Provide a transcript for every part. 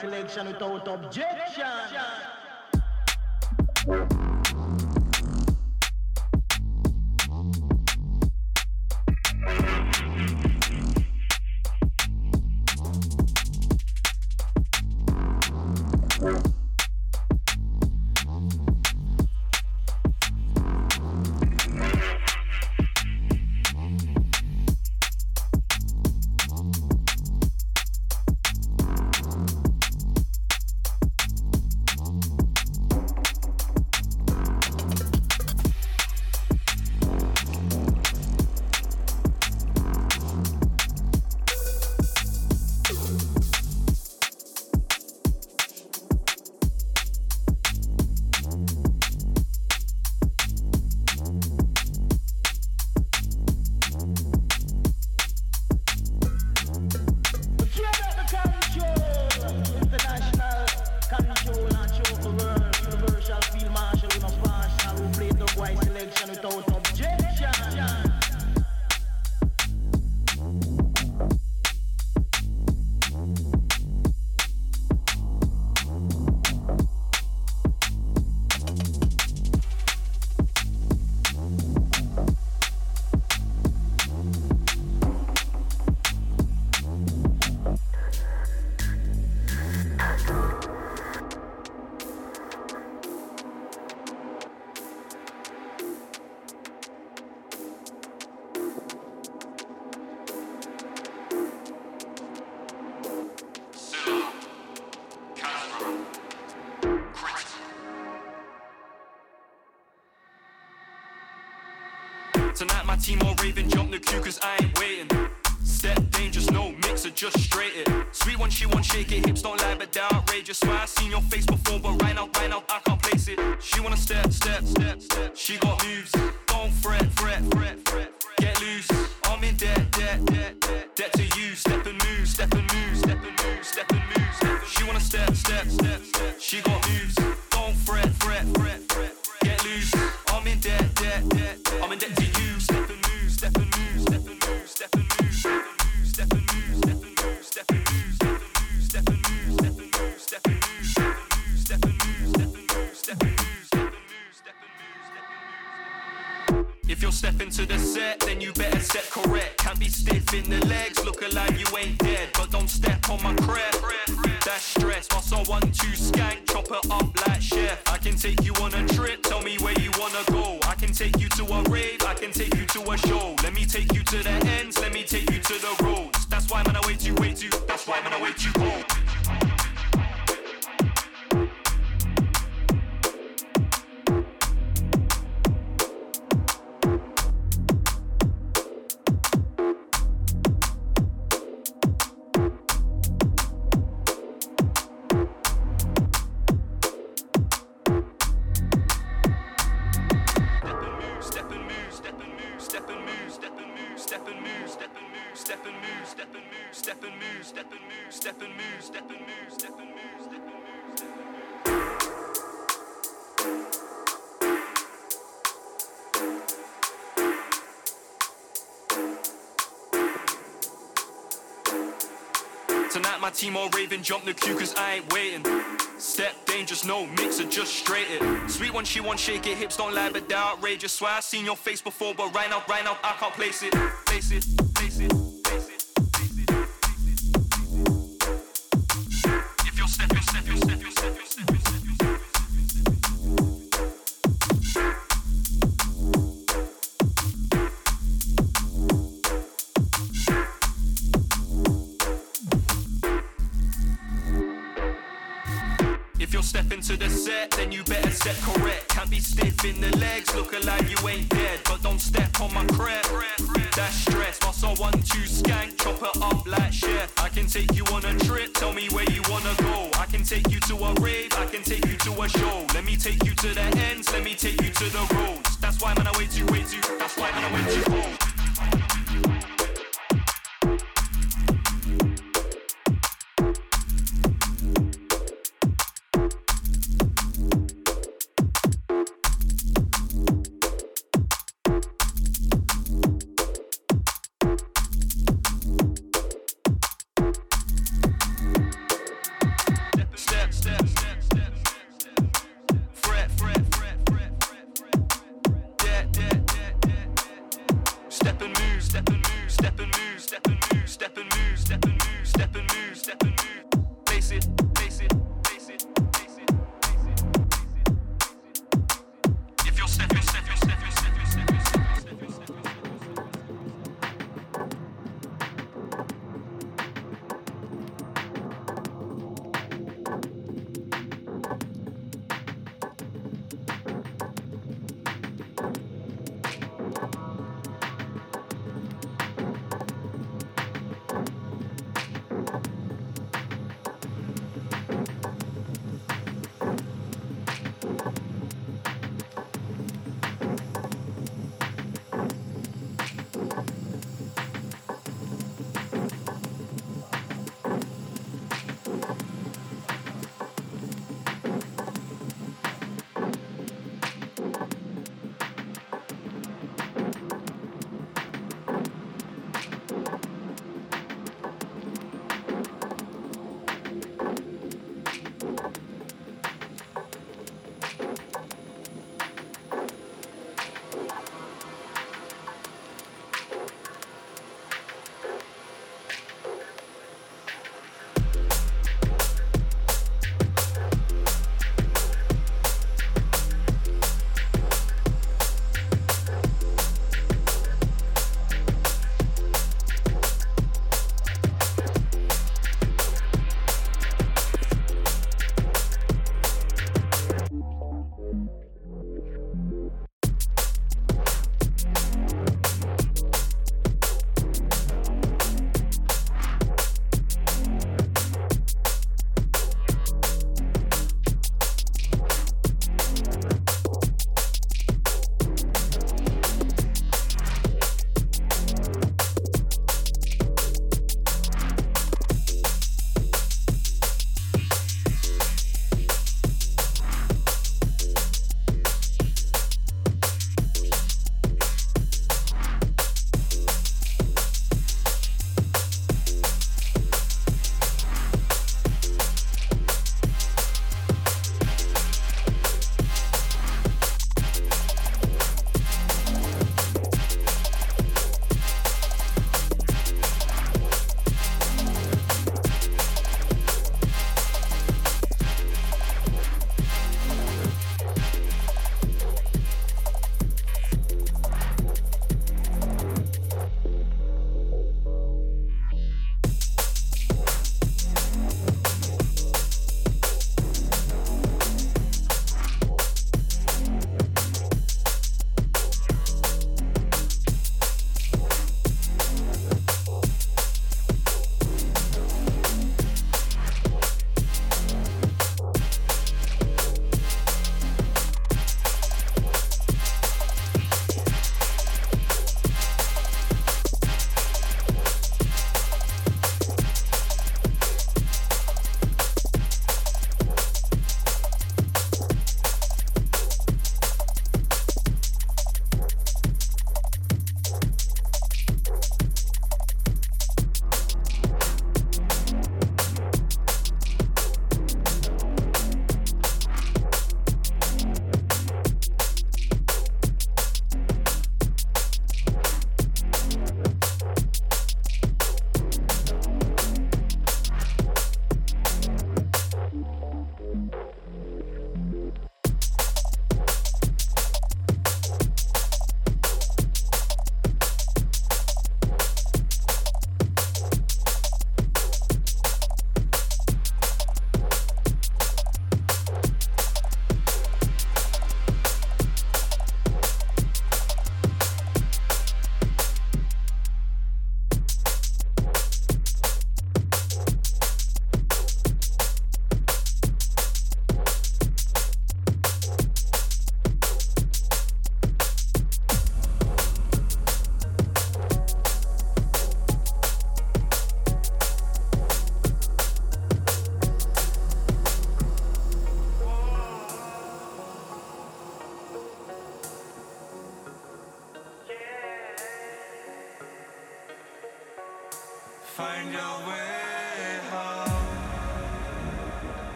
selection without objection. team all raving, jump the queue cause I ain't waiting. Step dangerous, no mixer, just straight it. Sweet one, she won't shake it, hips don't lie, but they're outrageous. Why I seen your face before, but right now, right now, I can't place it. She wanna step, step, step, step. She got moves, don't fret, fret, fret, fret. Get loose, I'm in debt, debt, debt, debt, debt to you. Step and move, step and move, step and move, step and move. She wanna step, step, step. step correct. Can't be stiff in the legs, look alive, you ain't dead. But don't step on my crap. That's stress, my soul one two skank, chop it up like chef. I can take you on a trip, tell me where you wanna go. I can take you to a rave, I can take you to a show. Let me take you to the ends, let me take you to the roads. That's why man I wait you, wait you. That's why man I wait you. more raving, jump the queue cause I ain't waiting. Step dangerous, no mixer, just straight it. Sweet one, she one, shake it, hips don't lie, but they're outrageous. Swear I seen your face before, but right now, right now, I can't place it. Face it. look alive, you ain't dead, but don't step on my crap. That's stress, must I one two skank, chop it up like chef. I can take you on a trip, tell me where you wanna go. I can take you to a rave, I can take you to a show. Let me take you to the ends, let me take you to the roads. That's why man I wait you, wait you, that's why man I wait you home.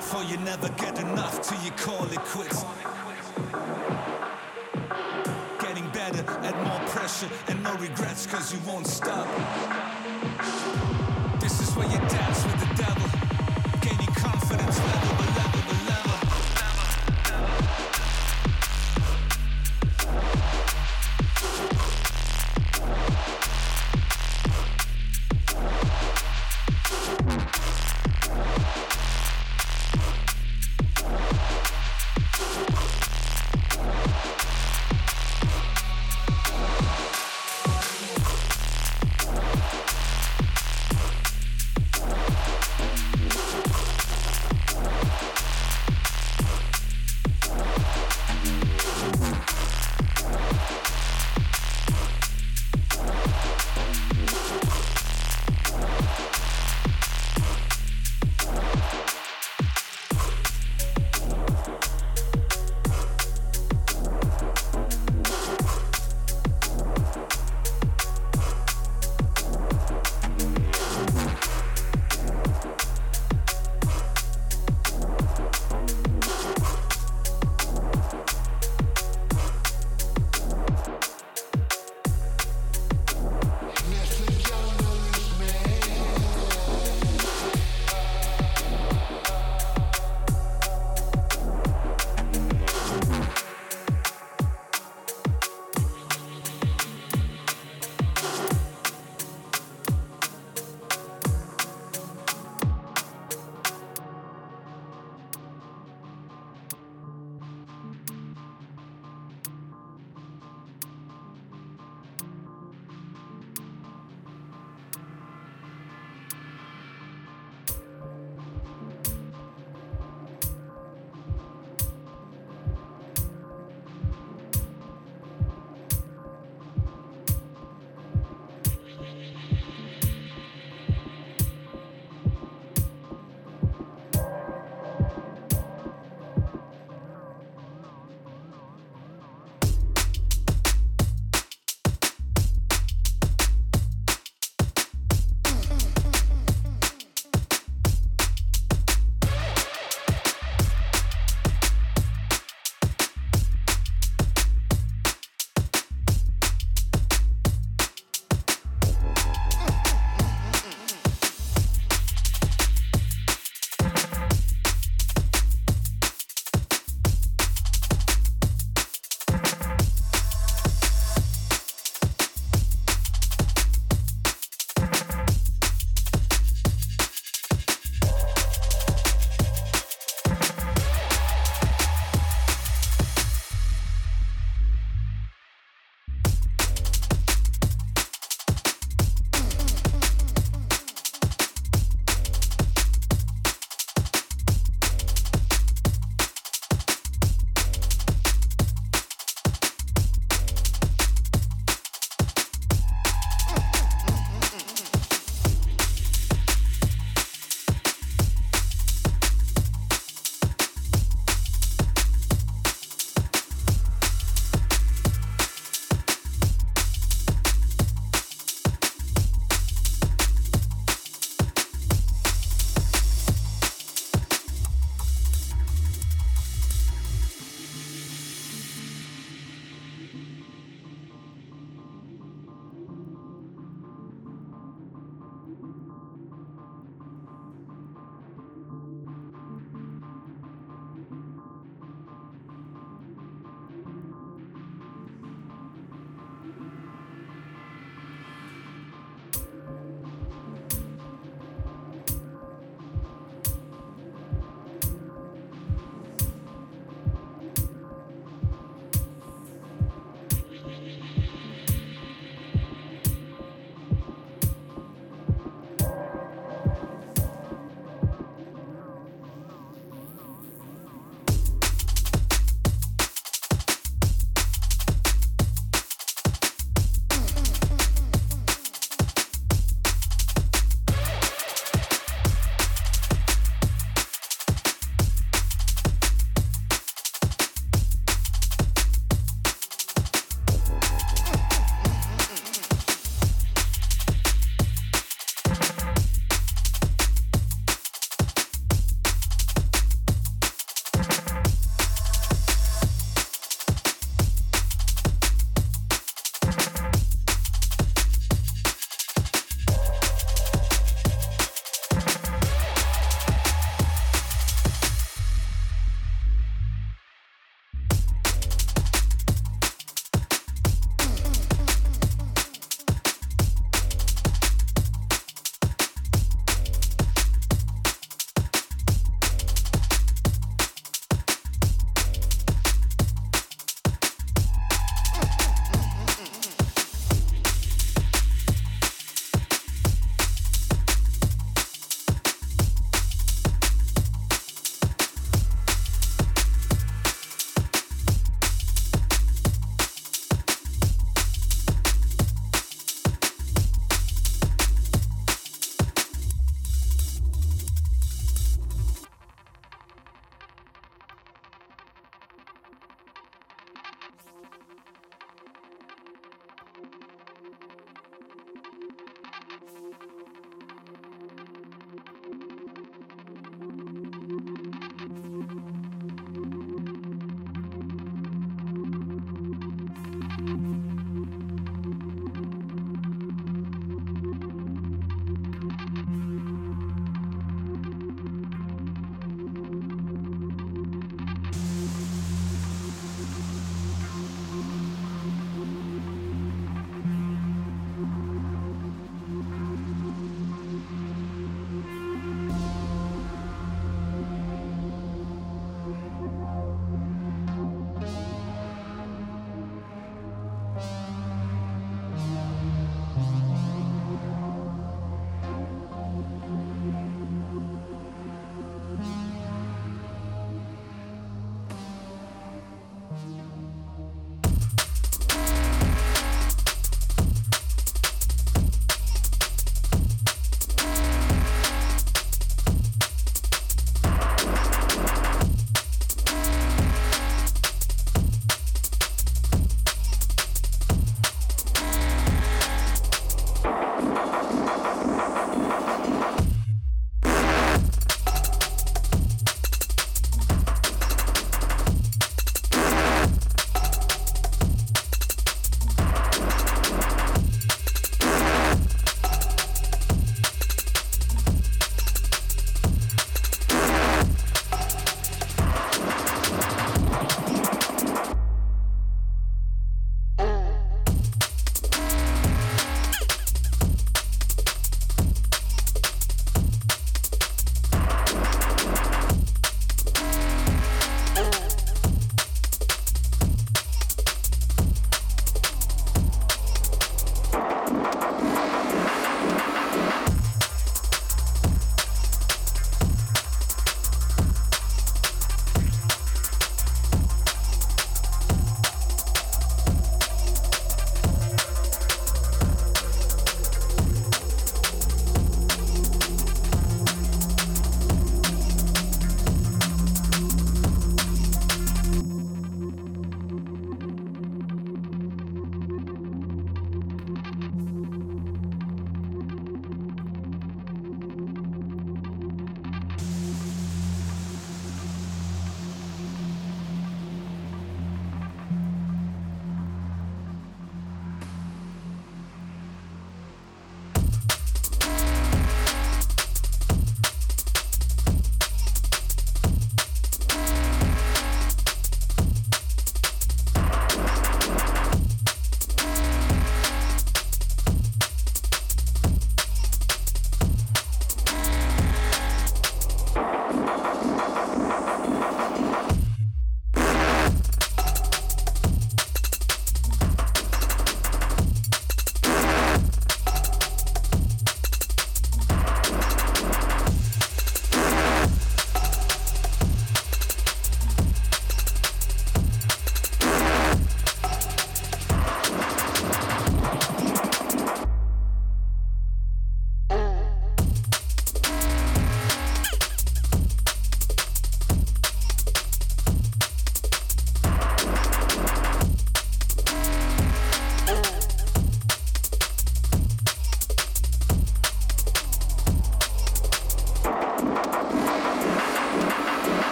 For you never get enough till you call it quits. Getting better, add more pressure and no regrets cause you won't stop. This is where you dance with the devil. Gaining confidence level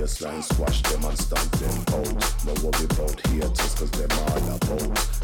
Baseline squash them and stamp them out. No worry about haters, cause them all about.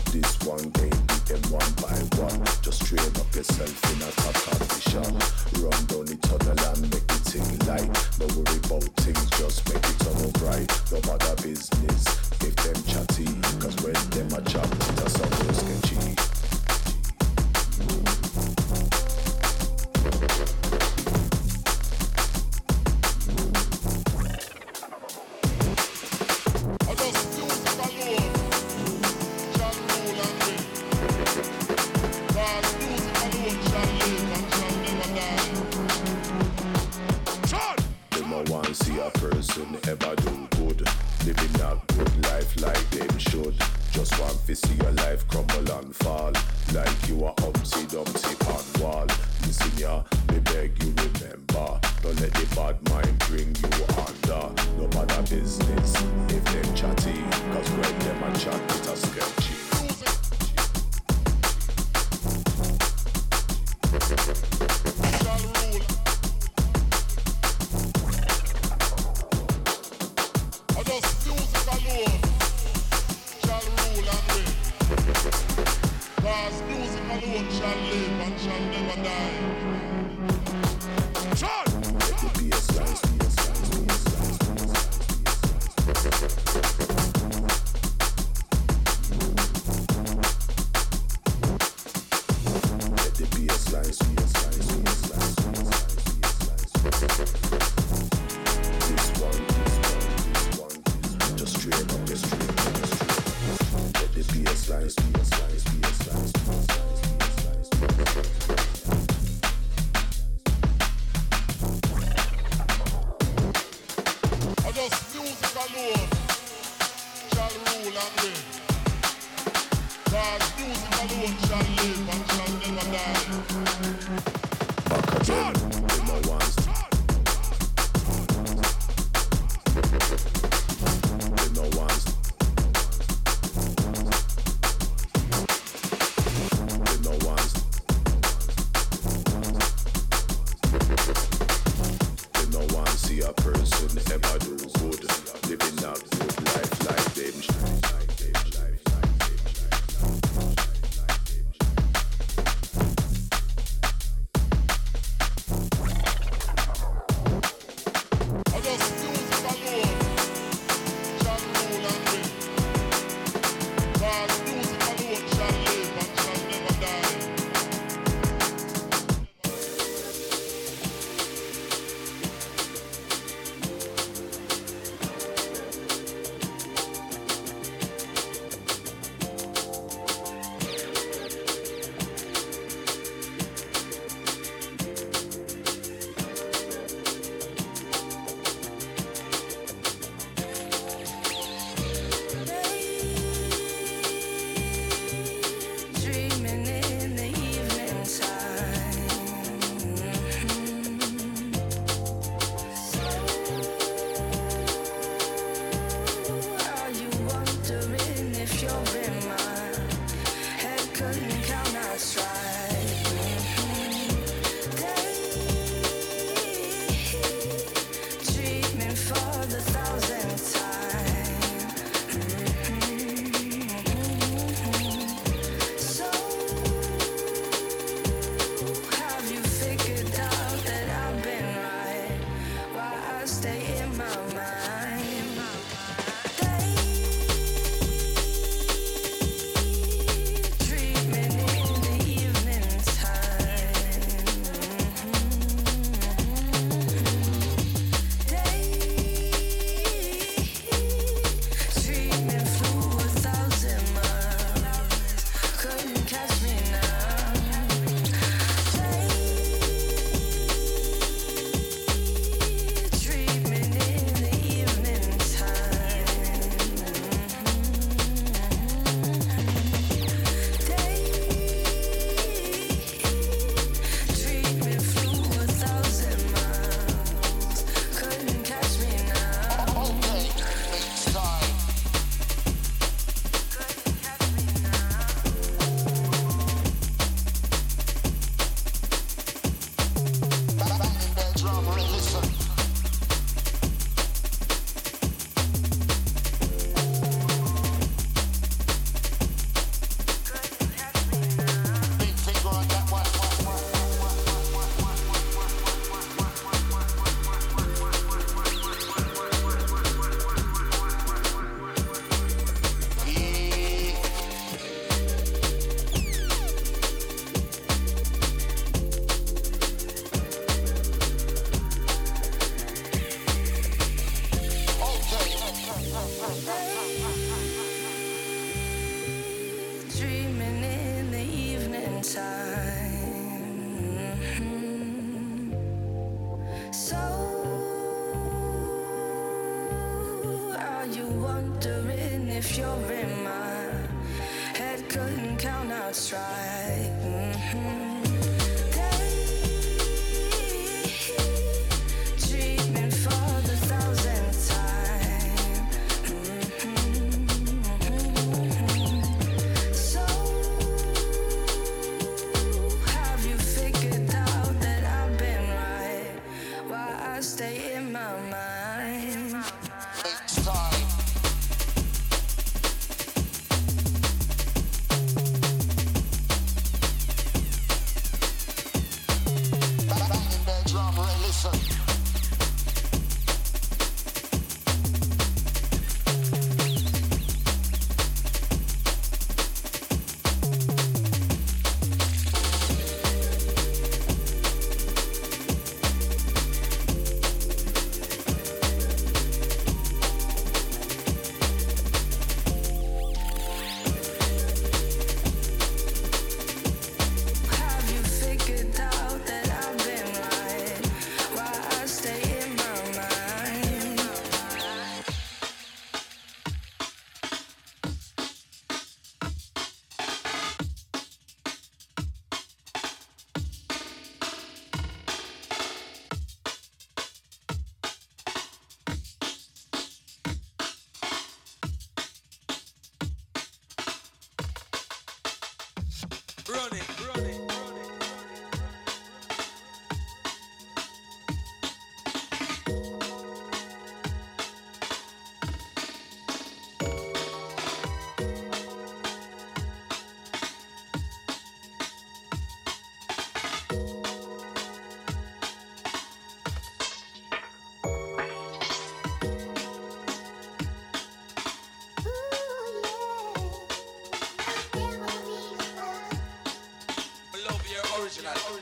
Original.